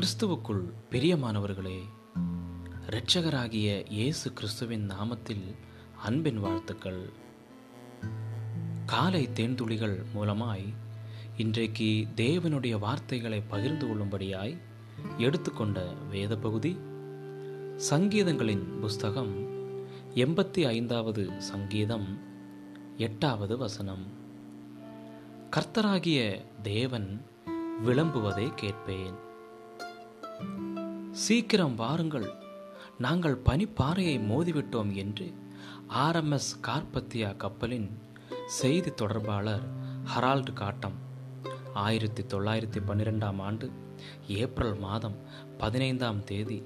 கிறிஸ்துவுக்குள் பிரியமானவர்களே இரட்சகராகிய இயேசு கிறிஸ்துவின் நாமத்தில் அன்பின் வாழ்த்துக்கள். காலை தேன்துளிகள் மூலமாய் இன்றைக்கு தேவனுடைய வார்த்தைகளை பகிர்ந்து கொள்ளும்படியாய் எடுத்துக்கொண்ட வேத பகுதி சங்கீதங்களின் புஸ்தகம் எண்பத்தி ஐந்தாவது சங்கீதம் எட்டாவது வசனம். கர்த்தராகிய தேவன் விளம்புவதை கேட்பேன். சீக்கிரம் வாருங்கள். நாங்கள் பனிப்பாறையை மோதிவிட்டோம் என்று ஆர்எம்எஸ் கார்பத்தியா கப்பலின் செய்தி தொடர்பாளர் ஹரால்டு காட்டம். ஆயிரத்தி தொள்ளாயிரத்தி பன்னிரெண்டாம் ஆண்டு ஏப்ரல் மாதம் பதினைந்தாம் தேதி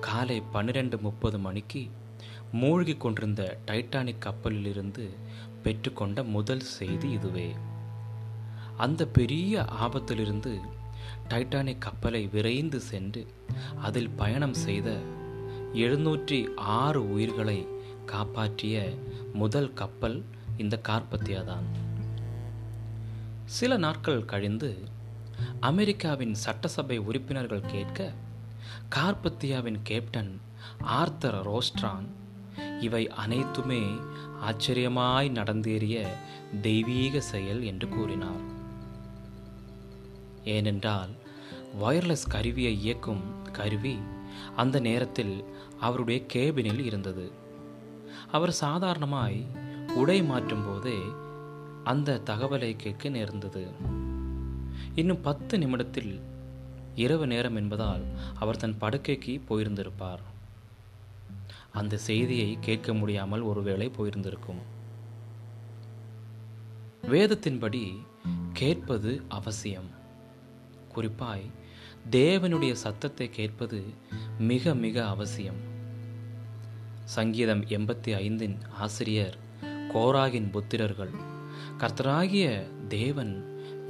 காலை பன்னிரெண்டு முப்பது மணிக்கு மூழ்கி கொண்டிருந்த டைட்டானிக் கப்பலிலிருந்து பெற்றுக்கொண்ட முதல் செய்தி இதுவே. அந்த பெரிய ஆபத்திலிருந்து டைட்டானிக் கப்பலை விரைந்து சென்று அதில் பயணம் செய்த எழுநூற்றி ஆறு உயிர்களை காப்பாற்றிய முதல் கப்பல் இந்த கார்பத்தியா தான் சில நாட்கள் கழிந்து அமெரிக்காவின் சட்டசபை உறுப்பினர்கள் கேட்க கார்பத்தியாவின் கேப்டன் ஆர்த்தர் ரோஸ்ட்ரான் இவை அனைத்துமே ஆச்சரியமாய் நடந்தேறிய தெய்வீக செயல் என்று கூறினார். ஏனென்றால் வயர்லெஸ் கருவியை இயக்கும் கருவி அந்த நேரத்தில் அவருடைய கேபினில் இருந்தது. அவர் சாதாரணமாய் உடை மாற்றும் போதே அந்த தகவலை கேட்க நேர்ந்தது. இன்னும் பத்து நிமிடத்தில் இரவு நேரம் என்பதால் அவர் தன் படுக்கைக்கு போயிருந்திருப்பார். அந்த செய்தியை கேட்க முடியாமல் ஒருவேளை போயிருந்திருக்கும். வேதத்தின்படி கேட்பது அவசியம். குறிப்பாய் தேவனுடைய சத்தத்தை கேட்பது மிக மிக அவசியம். சங்கீதம் எண்பத்தி ஐந்தின் ஆசிரியர் கோராகின் புத்திரர்கள் கர்த்தராகிய தேவன்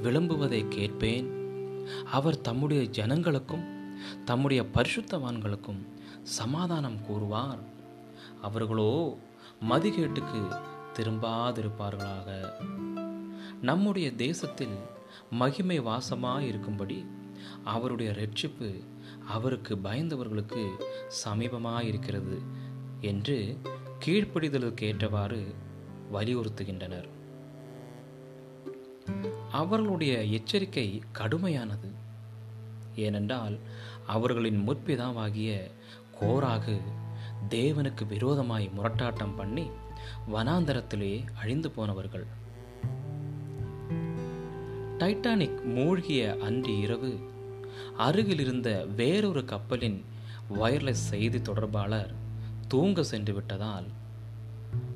விளம்புவதை கேட்பேன். அவர் தம்முடைய ஜனங்களுக்கும் தம்முடைய பரிசுத்தவான்களுக்கும் சமாதானம் கூறுவார். அவர்களோ மதிகேட்டுக்கு திரும்பாதிருப்பார்களாக. நம்முடைய தேசத்தில் மகிமை வாசமாக இருக்கும்படி அவருடைய ரட்சிப்பு அவருக்கு பயந்தவர்களுக்கு சமீபமாய் இருக்கிறது என்று கீழ்ப்படிதலுக்கு ஏற்றவாறு வலியுறுத்துகின்றனர். அவர்களுடைய எச்சரிக்கை கடுமையானது. ஏனென்றால் அவர்களின் முற்பிதாவாகிய கோராகு தேவனுக்கு விரோதமாய் முரட்டாட்டம் பண்ணி வனாந்தரத்திலே அழிந்து போனவர்கள். டைட்டானிக் மூழ்கிய அன்று இரவு அருகில் இருந்த வேறொரு கப்பலின் வயர்லெஸ் செய்தி தொடர்பாளர் தூங்க சென்று விட்டதால்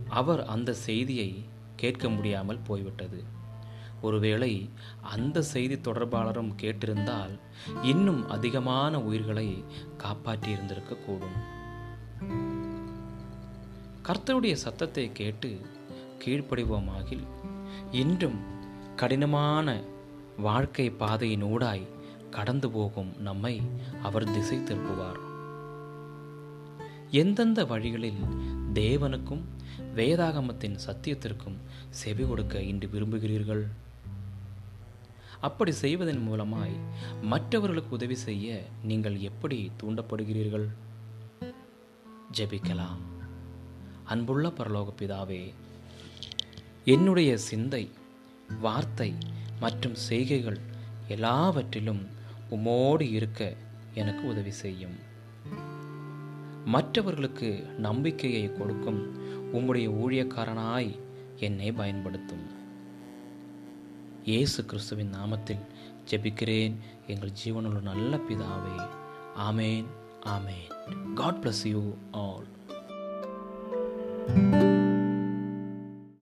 அவர் அந்த செய்தியை கேட்க முடியாமல் போய்விட்டது. ஒருவேளை அந்த செய்தி தொடர்பாளரும் கேட்டிருந்தால் இன்னும் அதிகமான உயிர்களை காப்பாற்றியிருந்திருக்க கூடும். கர்த்தருடைய சத்தத்தை கேட்டு கீழ்ப்படிவோமாகில் இன்றும் கடினமான வாழ்க்கை பாதையின் ஊடாய் கடந்து போகும் நம்மை அவர் திசை திருப்புவார். எந்தெந்த வழிகளில் தேவனுக்கும் வேதாகமத்தின் சத்தியத்திற்கும் செவி கொடுக்க இன்று விரும்புகிறீர்கள்? அப்படி செய்வதன் மூலமாய் மற்றவர்களுக்கு உதவி செய்ய நீங்கள் எப்படி தூண்டப்படுகிறீர்கள்? ஜெபிக்கலாம். அன்புள்ள பரலோக பிதாவே என்னுடைய சிந்தை வார்த்தை மற்றும் செய்கைகள் எல்லாவற்றிலும் உமோடு இருக்க எனக்கு உதவி செய்யும். மற்றவர்களுக்கு நம்பிக்கையை கொடுக்கும் உம்முடைய ஊழியக்காரனாய் என்னை பயன்படுத்தும். இயேசு கிறிஸ்துவின் நாமத்தில் ஜெபிக்கிறேன். எங்கள் ஜீவனுள்ள நல்ல பிதாவே ஆமேன் ஆமேன். God bless you all